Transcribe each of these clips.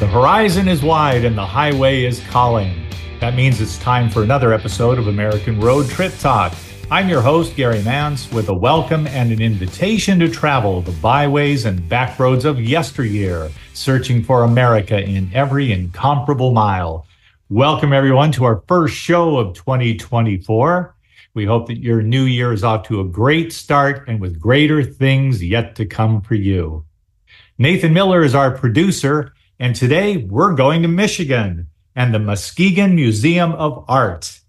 The horizon is wide and the highway is calling. That means it's time for another episode of American Road Trip Talk. I'm your host, Gary Mance, with a welcome and an invitation to travel the byways and backroads of yesteryear, searching for America in every incomparable mile. Welcome, everyone, to our first show of 2024. We hope that your new year is off to a great start and with greater things yet to come for you. Nathan Miller is our producer, and today we're going to Michigan and the Muskegon Museum of Art.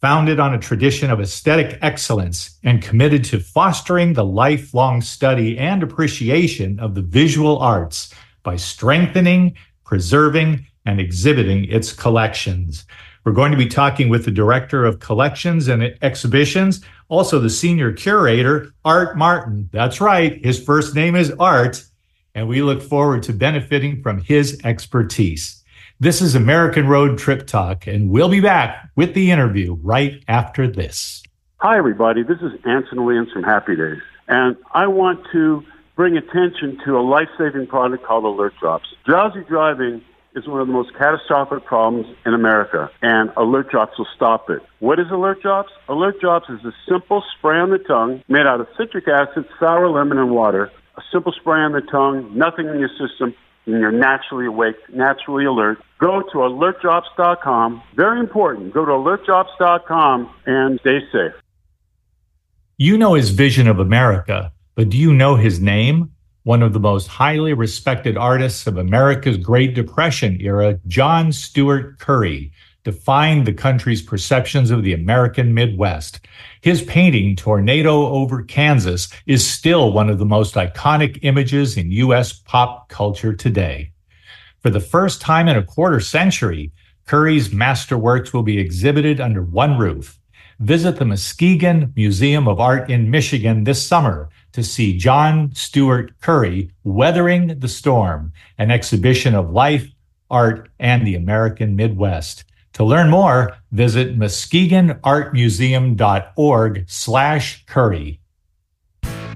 Founded on a tradition of aesthetic excellence and committed to fostering the lifelong study and appreciation of the visual arts by strengthening, preserving, and exhibiting its collections. We're going to be talking with the Director of Collections and Exhibitions, also the Senior Curator, Art Martin. That's right, his first name is Art, and we look forward to benefiting from his expertise. This is American Road Trip Talk, and we'll be back with the interview right after this. Hi, everybody. This is Anson Williams from Happy Days, and I want to bring attention to a life saving product called Alert Drops. Drowsy driving is one of the most catastrophic problems in America, and Alert Drops will stop it. What is Alert Drops? Alert Drops is a simple spray on the tongue made out of citric acid, sour lemon, and water a simple spray on the tongue, nothing in your system, and you're naturally awake, naturally alert. Go to alertdrops.com. Very important. Go to alertdrops.com and stay safe. You know his vision of America, but do you know his name? One of the most highly respected artists of America's Great Depression era, John Steuart Curry, defined the country's perceptions of the American Midwest. His painting, Tornado over Kansas, is still one of the most iconic images in U.S. pop culture today. For the first time in a quarter century, Curry's masterworks will be exhibited under one roof. Visit the Muskegon Museum of Art in Michigan this summer to see John Steuart Curry Weathering the Storm, an exhibition of life, art, and the American Midwest. To learn more, visit muskegonartmuseum.org slash curry.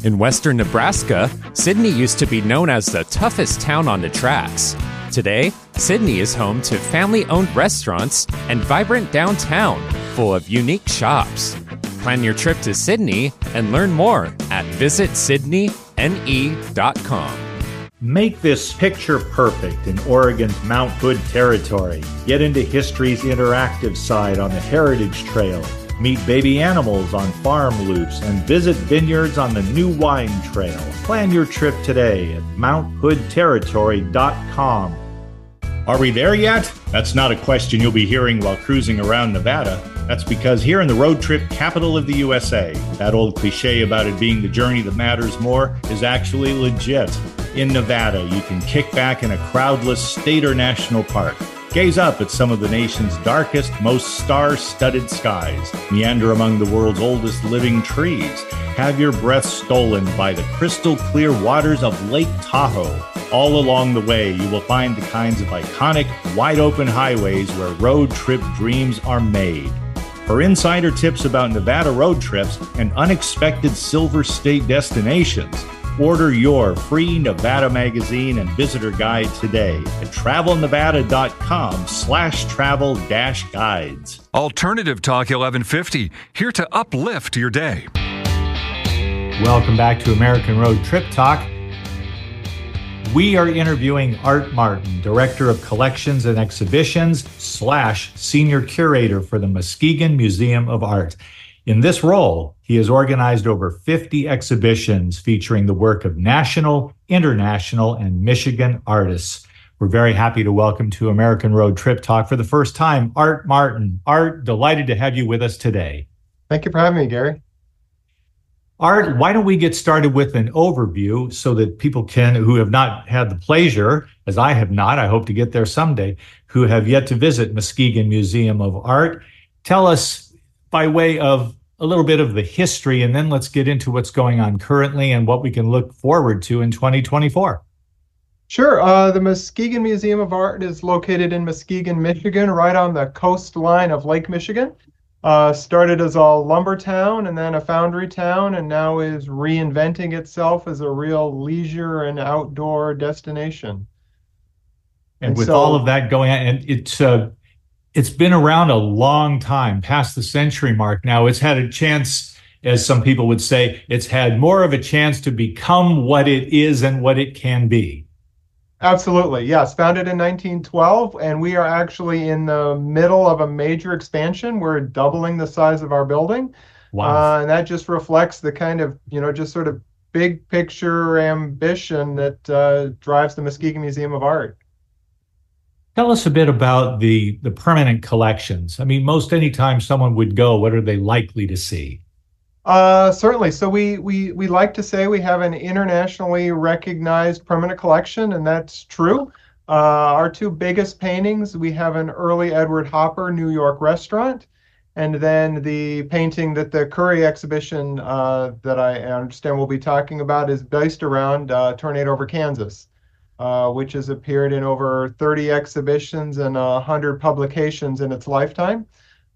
In western Nebraska, Sidney used to be known as the toughest town on the tracks. Today, Sidney is home to family owned restaurants and vibrant downtown full of unique shops. Plan your trip to Sidney and learn more at visitsidneyne.com. Make this picture perfect in Oregon's Mount Hood territory. Get into history's interactive side on the Heritage Trail. Meet baby animals on farm loops and visit vineyards on the New Wine Trail. Plan your trip today at MountHoodTerritory.com. Are we there yet? That's not a question you'll be hearing while cruising around Nevada. That's because here in the road trip capital of the USA, that old cliche about it being the journey that matters more is actually legit. In Nevada, you can kick back in a crowdless state or national park. Gaze up at some of the nation's darkest, most star studded skies. Meander among the world's oldest living trees. Have your breath stolen by the crystal clear waters of Lake Tahoe. All along the way, you will find the kinds of iconic, wide open highways where road trip dreams are made. For insider tips about Nevada road trips and unexpected Silver State destinations, Order your free Nevada magazine and visitor guide today at travelnevada.com slash travel dash guides. Alternative Talk 1150, here to uplift your day. Welcome back to American Road Trip Talk. We are interviewing Art Martin, Director of Collections and Exhibitions slash Senior Curator for the Muskegon Museum of Art. In this role, he has organized over 50 exhibitions featuring the work of national, international, and Michigan artists. We're very happy to welcome to American Road Trip Talk for the first time Art Martin. Art, delighted to have you with us today. Thank you for having me, Gary. Art, why don't we get started with an overview so that people can, who have not had the pleasure, as I have not, I hope to get there someday, who have yet to visit Muskegon Museum of Art, tell us by way of a little bit of the history, and then let's get into what's going on currently and what we can look forward to in 2024. Sure. Uh, the Muskegon Museum of Art is located in Muskegon, Michigan, right on the coastline of Lake Michigan. Uh, started as a lumber town and then a foundry town, and now is reinventing itself as a real leisure and outdoor destination. And, and with so, all of that going on, and it's uh, it's been around a long time, past the century mark. Now it's had a chance, as some people would say, it's had more of a chance to become what it is and what it can be. Absolutely, yes. Founded in 1912, and we are actually in the middle of a major expansion. We're doubling the size of our building. Wow. Uh, and that just reflects the kind of, you know, just sort of big picture ambition that uh, drives the Muskegon Museum of Art. Tell us a bit about the the permanent collections. I mean, most anytime someone would go, what are they likely to see? Uh, certainly. So we we we like to say we have an internationally recognized permanent collection, and that's true. Uh, our two biggest paintings, we have an early Edward Hopper New York restaurant, and then the painting that the Curry exhibition uh, that I understand we'll be talking about is based around uh, Tornado over Kansas, uh, which has appeared in over 30 exhibitions and 100 publications in its lifetime.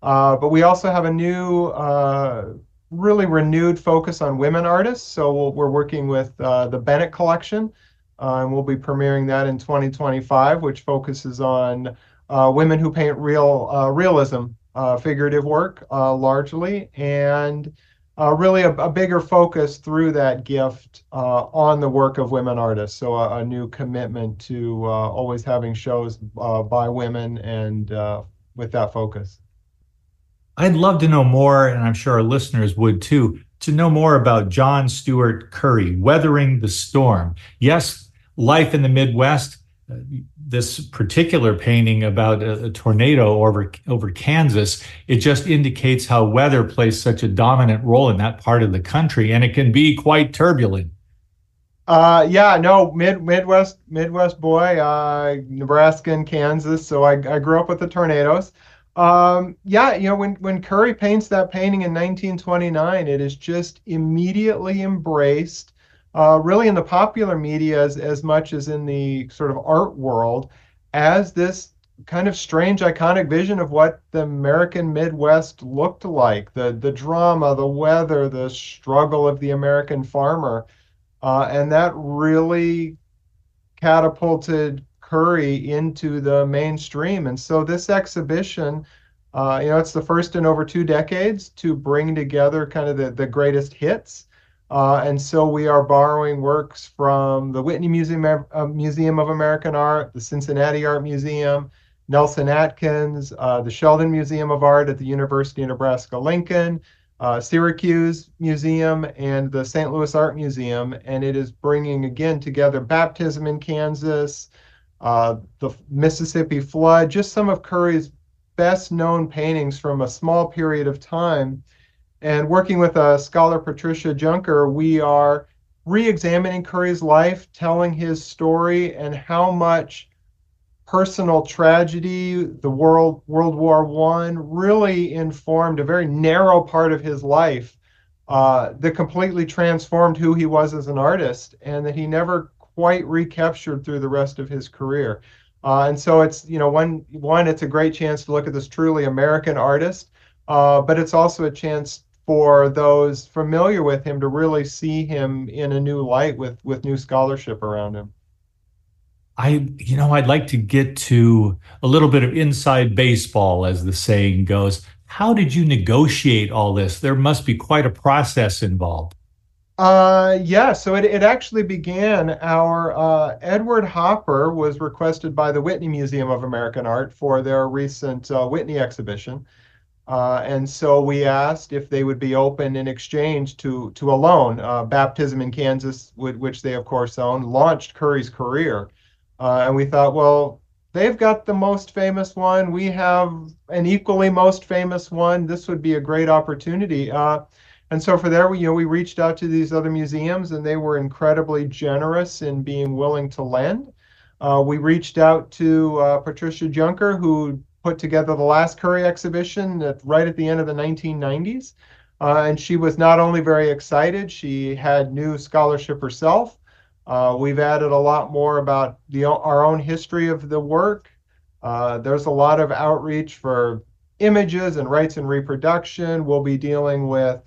Uh, but we also have a new, uh, really renewed focus on women artists. So we we are working with uh, the Bennett Collection, and we'll be premiering that in 2025, which focuses on women who paint real realism uh, figurative work uh, largely, and uh, really a, a, bigger focus through that gift uh, on the work of women artists. So a, a new commitment to uh, always having shows uh, by women and with that focus. I'd love to know more, and I'm sure our listeners would too, to know more about John Steuart Curry, Weathering the Storm. Yes, life in the Midwest this particular painting about a, a, tornado over over Kansas, it just indicates how weather plays such a dominant role in that part of the country, and it can be quite turbulent. Uh, yeah, no, mid Midwest Midwest boy, uh, Nebraska and Kansas. So I, I grew up with the tornadoes. Um, yeah, you know, when when Curry paints that painting in 1929, it is just immediately embraced uh, really in the popular media as, as much as in the sort of art world as this kind of strange iconic vision of what the American Midwest looked like the the drama the weather the struggle of the American farmer uh, and that really catapulted Curry into the mainstream. And so this exhibition uh, you know it's the first in over two decades to bring together kind of the, the greatest hits uh, and so we are borrowing works from the Whitney Museum, uh, Museum of American Art, the Cincinnati Art Museum, Nelson Atkins, uh, the Sheldon Museum of Art at the University of Nebraska Lincoln, uh, Syracuse Museum, and the St. Louis Art Museum. And it is bringing again together baptism in Kansas, uh, the Mississippi flood, just some of Curry's best known paintings from a small period of time and working with a scholar, Patricia Junker, we are re-examining Curry's life, telling his story, and how much personal tragedy, the world World War One, really informed a very narrow part of his life uh, that completely transformed who he was as an artist, and that he never quite recaptured through the rest of his career. Uh, and so it's you know one one it's a great chance to look at this truly American artist, uh, but it's also a chance for those familiar with him to really see him in a new light with with new scholarship around him. I, you know, I'd like to get to a little bit of inside baseball, as the saying goes. How did you negotiate all this? There must be quite a process involved. Uh, yeah, so it, it actually began. Our uh, Edward Hopper was requested by the Whitney Museum of American Art for their recent uh, Whitney exhibition. Uh, and so we asked if they would be open in exchange to to a loan. Uh, Baptism in Kansas, which they of course own, launched Curry's career, uh, and we thought, well, they've got the most famous one. We have an equally most famous one. This would be a great opportunity. Uh, and so for there, we, you know, we reached out to these other museums, and they were incredibly generous in being willing to lend. Uh, we reached out to Patricia Junker, who put together the last Curry exhibition at, right at the end of the 1990s. Uh, and she was not only very excited, she had new scholarship herself. Uh, we've added a lot more about the, our own history of the work. Uh, there's a lot of outreach for images and rights and reproduction. We'll be dealing with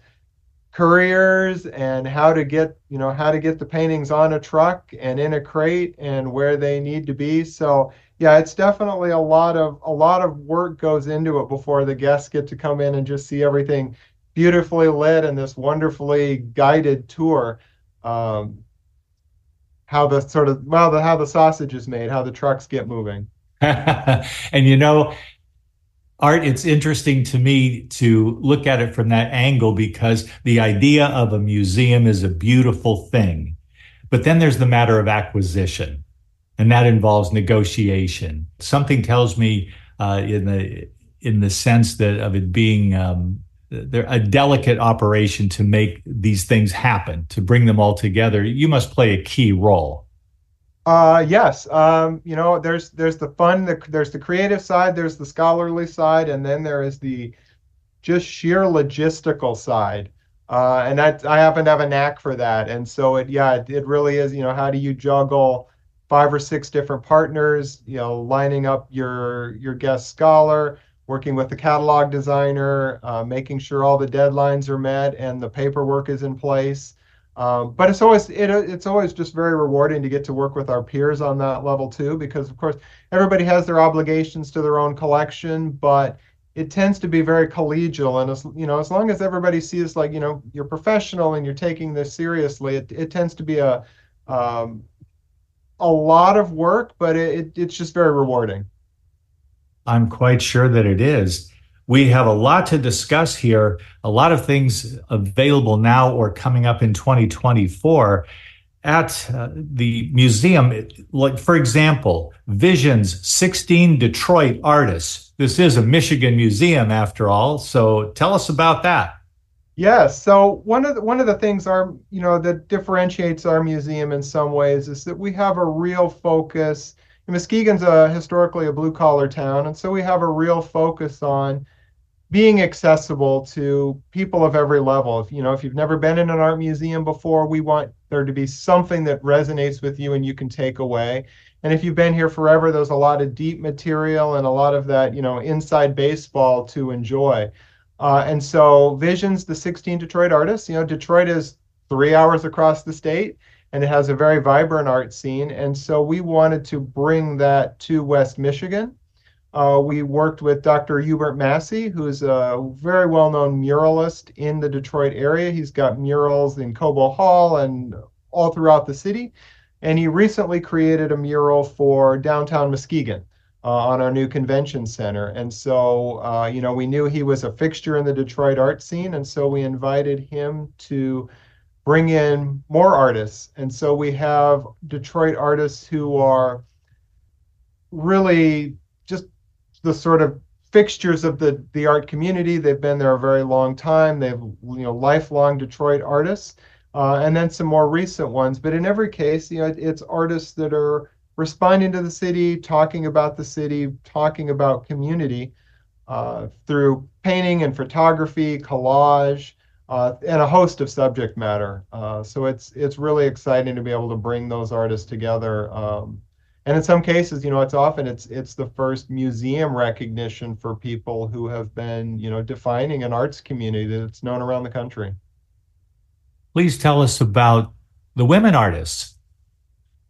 couriers and how to get you know how to get the paintings on a truck and in a crate and where they need to be. So yeah it's definitely a lot of a lot of work goes into it before the guests get to come in and just see everything beautifully lit and this wonderfully guided tour. Um, how the sort of well the how the sausage is made how the trucks get moving. And you know Art, it's interesting to me to look at it from that angle because the idea of a museum is a beautiful thing. But then there's the matter of acquisition, and that involves negotiation. Something tells me uh, in the in the sense that of it being um, a delicate operation to make these things happen, to bring them all together. You must play a key role. Uh, yes. Um, you know, there's there's the fun, the, there's the creative side, there's the scholarly side, and then there is the just sheer logistical side. Uh, and that I happen to have a knack for that. And so it, yeah, it, it really is. You know, how do you juggle five or six different partners? You know, lining up your your guest scholar, working with the catalog designer, uh, making sure all the deadlines are met and the paperwork is in place. Um, but it's always it, it's always just very rewarding to get to work with our peers on that level too, because of course everybody has their obligations to their own collection, but it tends to be very collegial. And as you know, as long as everybody sees like you know you're professional and you're taking this seriously, it, it tends to be a um, a lot of work, but it, it's just very rewarding. I'm quite sure that it is. We have a lot to discuss here, a lot of things available now or coming up in 2024 at uh, the museum. Like, for example, Visions 16 Detroit artists. This is a Michigan museum after all. So tell us about that. Yes. So one of the, one of the things our you know that differentiates our museum in some ways is that we have a real focus. Muskegon's a historically a blue collar town, and so we have a real focus on being accessible to people of every level. If you know, if you've never been in an art museum before, we want there to be something that resonates with you and you can take away. And if you've been here forever, there's a lot of deep material and a lot of that, you know, inside baseball to enjoy. Uh, and so Visions, the 16 Detroit artists, you know, Detroit is three hours across the state and it has a very vibrant art scene. And so we wanted to bring that to West Michigan. Uh, we worked with Dr. Hubert Massey, who's a very well known muralist in the Detroit area. He's got murals in Cobo Hall and all throughout the city. And he recently created a mural for downtown Muskegon uh, on our new convention center. And so, uh, you know, we knew he was a fixture in the Detroit art scene. And so we invited him to bring in more artists. And so we have Detroit artists who are really just the sort of fixtures of the the art community. They've been there a very long time. They've you know lifelong Detroit artists, uh, and then some more recent ones. But in every case, you know, it's artists that are responding to the city, talking about the city, talking about community uh, through painting and photography, collage. Uh, and a host of subject matter. Uh, so it's it's really exciting to be able to bring those artists together um, and in some cases you know it's often it's it's the first museum recognition for people who have been you know defining an arts community that's known around the country. Please tell us about the women artists.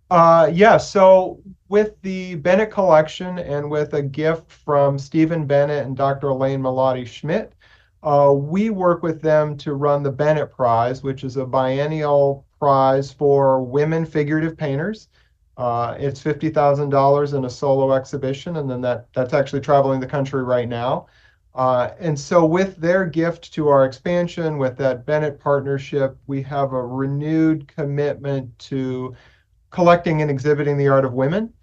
Uh yeah so with the bennett collection and with a gift from steven bennett and dr elaine Melotti Schmidt uh, we work with them to run the bennett prize which is a biennial prize for women figurative painters uh, it's fifty thousand dollars in a solo exhibition, and then that that's actually traveling the country right now. Uh, and so, with their gift to our expansion, with that Bennett partnership, we have a renewed commitment to collecting and exhibiting the art of women.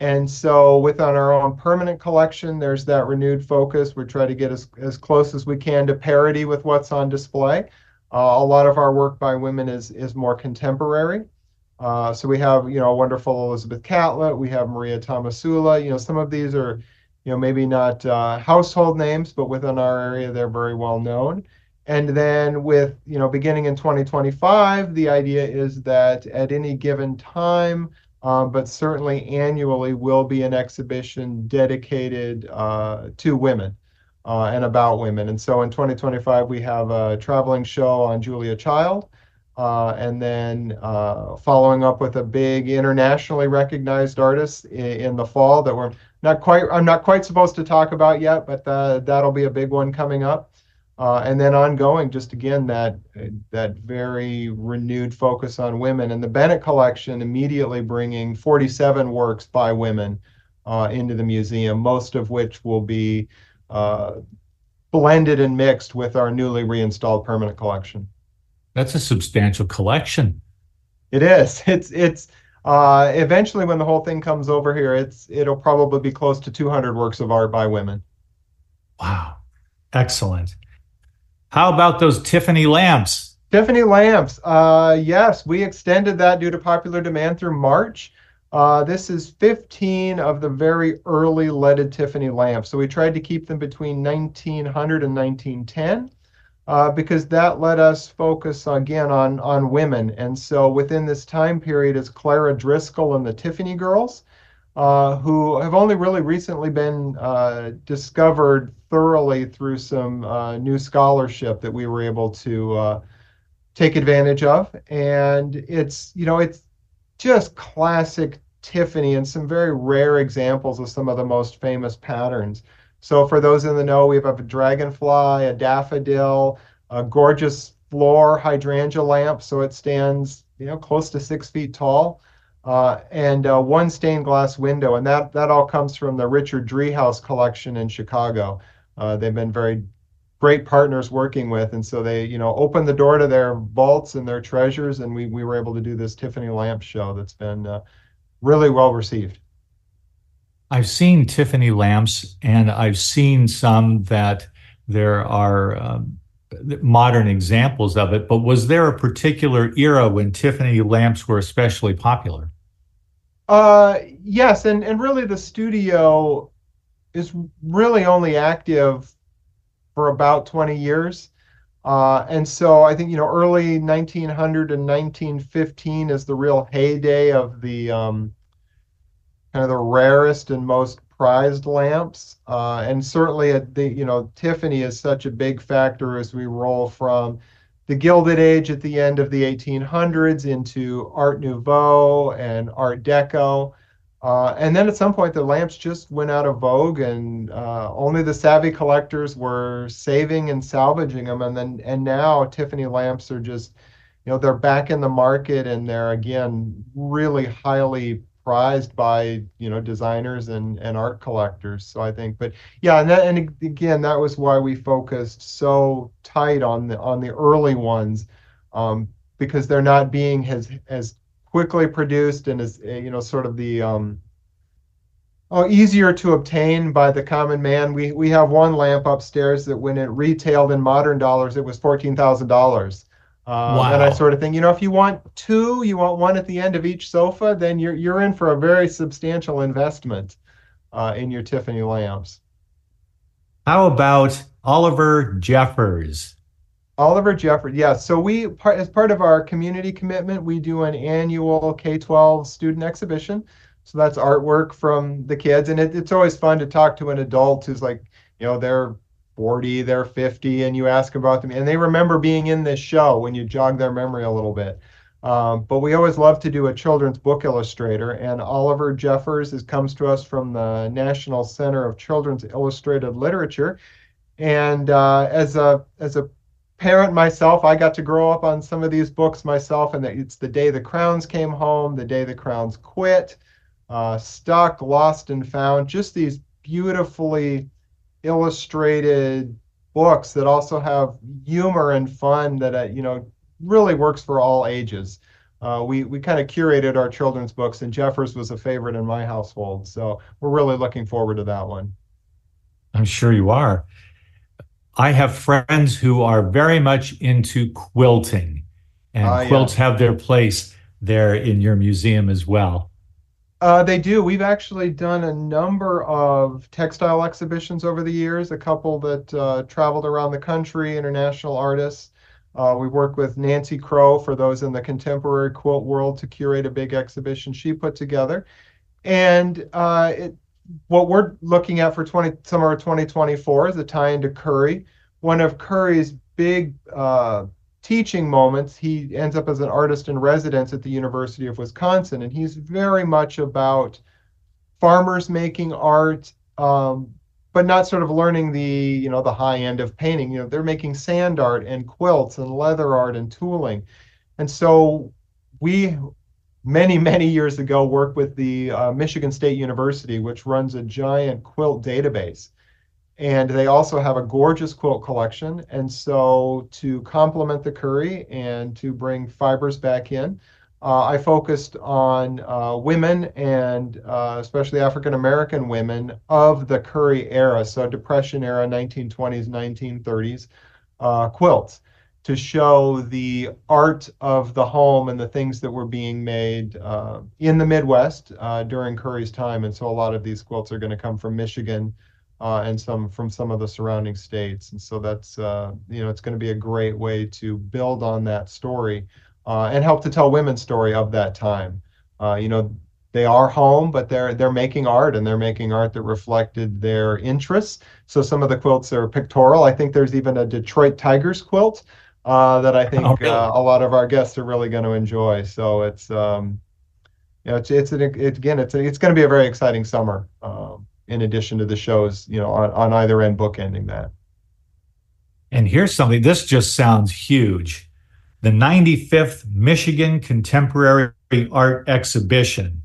And so, within our own permanent collection, there's that renewed focus. We try to get as, as close as we can to parity with what's on display. Uh, a lot of our work by women is is more contemporary. Uh, so we have, you know, a wonderful Elizabeth Catlett. We have Maria Tomasula. You know, some of these are, you know, maybe not uh, household names, but within our area, they're very well known. And then with, you know, beginning in 2025, the idea is that at any given time, um, but certainly annually, will be an exhibition dedicated uh, to women. uh, and about women. And so in 2025, we have a traveling show on Julia Child. Uh, and then uh, following up with a big internationally recognized artist in, in, the fall that we're not quite I'm not quite supposed to talk about yet, but the, that'll be a big one coming up. Uh, and then ongoing, just again that that very renewed focus on women, and the Bennett collection immediately bringing 47 works by women uh, into the museum, most of which will be uh, blended and mixed with our newly reinstalled permanent collection. That's a substantial collection. It is. It's it's uh, eventually when the whole thing comes over here, it's it'll probably be close to 200 works of art by women. Wow, excellent. How about those Tiffany lamps? Tiffany lamps. Uh, yes, we extended that due to popular demand through March. Uh, this is 15 of the very early leaded Tiffany lamps. So we tried to keep them between 1900 and 1910 uh, because that let us focus again on on women. And so within this time period is Clara Driscoll and the Tiffany Girls, uh, who have only really recently been uh, discovered thoroughly through some uh, new scholarship that we were able to uh, take advantage of. And it's you know it's just classic Tiffany and some very rare examples of some of the most famous patterns. So for those in the know, we have a dragonfly, a daffodil, a gorgeous floor hydrangea lamp, so it stands you know close to six feet tall, uh, and uh, one stained glass window, and that that all comes from the Richard Driehaus collection in Chicago. Uh, they've been very great partners working with, and so they you know opened the door to their vaults and their treasures, and we we were able to do this Tiffany lamp show that's been uh, really well received. I've seen Tiffany lamps, and I've seen some that there are um, modern examples of it. But was there a particular era when Tiffany lamps were especially popular? Uh, yes, and and really the studio is really only active for about 20 years. Uh, and so I think, you know, early 1900 and 1915 is the real heyday of the um, kind of the rarest and most prized lamps. Uh, and certainly, at the you know, Tiffany is such a big factor as we roll from the Gilded Age at the end of the 1800s into Art Nouveau and Art Deco. Uh, and then at some point, the lamps just went out of vogue, and uh, only the savvy collectors were saving and salvaging them. And then, and now Tiffany lamps are just, you know, they're back in the market, and they're again really highly prized by you know designers and and art collectors so i think but yeah and that, and again that was why we focused so tight on the on the early ones um, because they're not being as as quickly produced and as you know sort of the um, oh, easier to obtain by the common man. We we have one lamp upstairs that when it retailed in modern dollars it was $14000 um, wow. And I sort of think, you know, if you want two, you want one at the end of each sofa, then you're you're in for a very substantial investment uh, in your Tiffany lamps. How about Oliver Jeffers? Oliver Jeffers, yes. Yeah, so we, part, as part of our community commitment, we do an annual K-12 student exhibition. So that's artwork from the kids, and it, it's always fun to talk to an adult who's like, you know, they're 40, they're 50, and you ask about them, and they remember being in this show when you jog their memory a little bit. Um, but we always love to do a children's book illustrator, and Oliver Jeffers is, comes to us from the National Center of Children's Illustrated Literature. And uh, as a as a parent myself, I got to grow up on some of these books myself, and it's the day the crayons came home, the day the crayons quit, uh, stuck, lost and found. Just these beautifully illustrated books that also have humor and fun that uh, you know really works for all ages. Uh, we we kind of curated our children's books, and Jeffers was a favorite in my household. So we're really looking forward to that one. I'm sure you are. I have friends who are very much into quilting, and uh, quilts yeah. have their place there in your museum as well. Uh, they do. We've actually done a number of textile exhibitions over the years, a couple that uh, traveled around the country, international artists. Uh, we worked with Nancy Crow for those in the contemporary quilt world to curate a big exhibition she put together. And uh, it, what we're looking at for 20 summer 2024 is a tie into Curry. One of Curry's big uh, teaching moments, he ends up as an artist in residence at the University of Wisconsin, and he's very much about farmers making art, um, but not sort of learning the you know the high end of painting. You know, they're making sand art and quilts and leather art and tooling, and so we many many years ago worked with the uh, Michigan State University, which runs a giant quilt database and they also have a gorgeous quilt collection. And so, to complement the curry and to bring fibers back in, uh, I focused on uh, women and uh, especially African American women of the curry era, so Depression era, 1920s, 1930s uh, quilts, to show the art of the home and the things that were being made uh, in the Midwest uh, during Curry's time. And so, a lot of these quilts are going to come from Michigan uh, and some from some of the surrounding states. And so that's uh, you know it's going to be a great way to build on that story uh, and help to tell women's story of that time. Uh, you know they are home, but they're they're making art and they're making art that reflected their interests. So some of the quilts are pictorial. I think there's even a Detroit Tigers quilt uh, that I think oh, really? Uh, a lot of our guests are really going to enjoy. So it's um, you know, it's it's an, it, again, it's a, it's going to be a very exciting summer. Um, in addition to the shows, you know, on, on either end bookending that. And here's something, this just sounds huge. The 95th Michigan Contemporary Art Exhibition.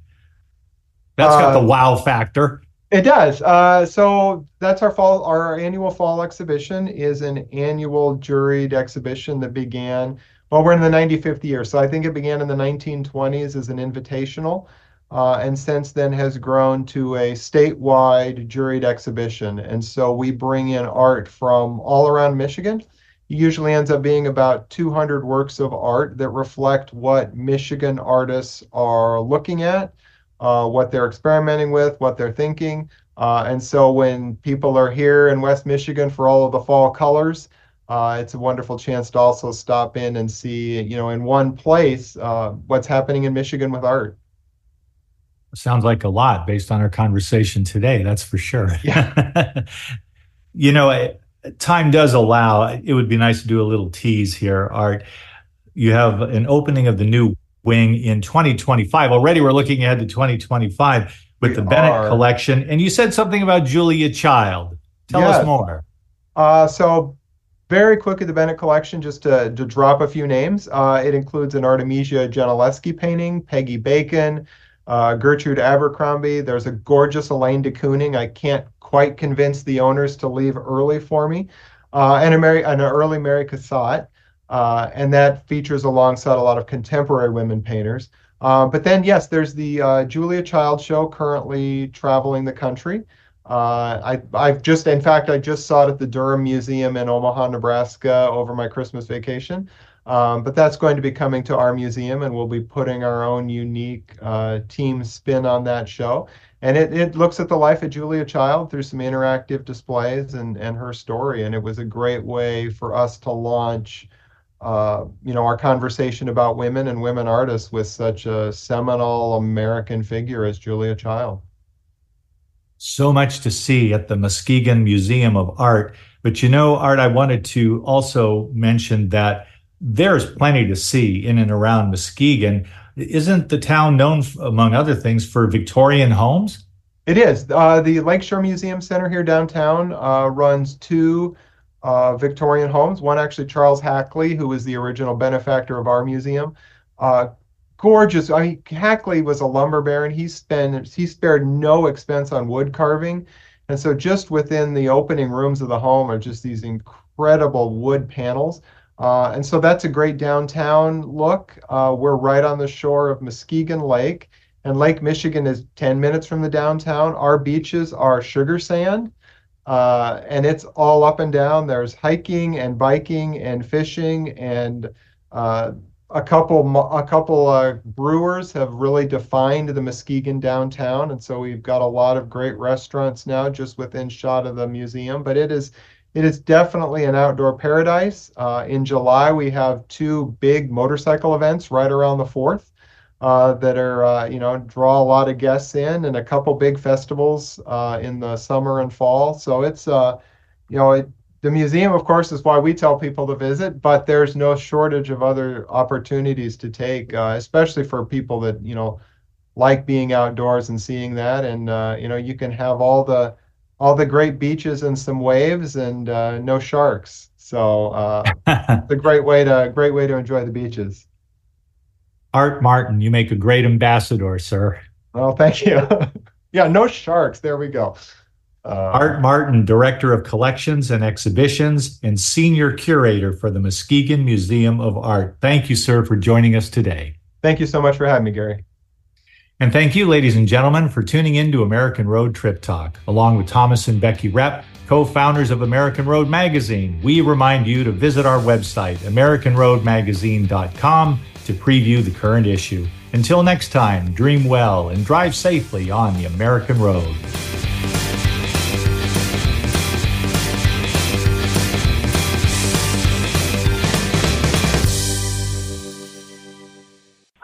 That's got uh, the wow factor. It does. Uh, so that's our fall. Our annual fall exhibition is an annual juried exhibition that began. Well, we're in the 95th year, so I think it began in the 1920s as an invitational uh, and since then has grown to a statewide juried exhibition. And so we bring in art from all around Michigan. Usually ends up being about 200 works of art that reflect what Michigan artists are looking at, uh, what they're experimenting with, what they're thinking. Uh, and so when people are here in West Michigan for all of the fall colors, uh, it's a wonderful chance to also stop in and see, you know, in one place, uh, what's happening in Michigan with art. Sounds like a lot based on our conversation today. That's for sure. Yeah. you know, time does allow. It would be nice to do a little tease here, Art. You have an opening of the new wing in 2025. Already, we're looking ahead to 2025 with we the Bennett are. collection. And you said something about Julia Child. Tell yes. us more. Uh, so, very quickly, the Bennett collection, just to, to drop a few names. Uh, it includes an Artemisia Gentileschi painting, Peggy Bacon, uh, Gertrude Abercrombie. There's a gorgeous Elaine de Kooning. I can't quite convince the owners to leave early for me. Uh, and, a Mary, an early Mary Cassatt. Uh, and that features alongside a lot of contemporary women painters. Uh, but then, yes, there's the uh, Julia Child show currently traveling the country. Uh, I, I've just, in fact, I just saw it at the Durham Museum in Omaha, Nebraska over my Christmas vacation. Um, but that's going to be coming to our museum, and we'll be putting our own unique uh, team spin on that show. And it, it looks at the life of Julia Child through some interactive displays and, and her story. And it was a great way for us to launch, uh, you know, our conversation about women and women artists with such a seminal American figure as Julia Child. So much to see at the Muskegon Museum of Art. But you know, Art, I wanted to also mention that there's plenty to see in and around Muskegon. Isn't the town known, among other things, for Victorian homes? It is. Uh, the Lakeshore Museum Center here downtown uh, runs two uh, Victorian homes. One actually Charles Hackley, who was the original benefactor of our museum. Uh, gorgeous. I mean, Hackley was a lumber baron. He spent he spared no expense on wood carving, and so just within the opening rooms of the home are just these incredible wood panels. Uh, and so that's a great downtown look. Uh, we're right on the shore of Muskegon Lake, and Lake Michigan is 10 minutes from the downtown. Our beaches are sugar sand, uh, and it's all up and down. There's hiking and biking and fishing, and uh, a couple a couple brewers have really defined the Muskegon downtown, and so we've got a lot of great restaurants now just within shot of the museum. But it is it is definitely an outdoor paradise. Uh, in July, we have two big motorcycle events right around the 4th. uh, that are uh, you know draw a lot of guests in, and a couple big festivals uh, in the summer and fall. So it's uh, you know it, the museum, of course, is why we tell people to visit, but there's no shortage of other opportunities to take, uh, especially for people that you know like being outdoors and seeing that. And you know you can have all the all the great beaches and some waves and no sharks. So it's a great way to great way to enjoy the beaches. Art Martin, you make a great ambassador, sir. Well, thank you. yeah, no sharks. There we go. Uh, Art Martin, Director of Collections and Exhibitions and Senior Curator for the Muskegon Museum of Art. Thank you, sir, for joining us today. Thank you so much for having me, Gary. And thank you, ladies and gentlemen, for tuning in to American Road Trip Talk. Along with Thomas and Becky Repp, co founders of American Road Magazine, we remind you to visit our website, AmericanRoadMagazine.com to preview the current issue. Until next time, dream well and drive safely on the American road.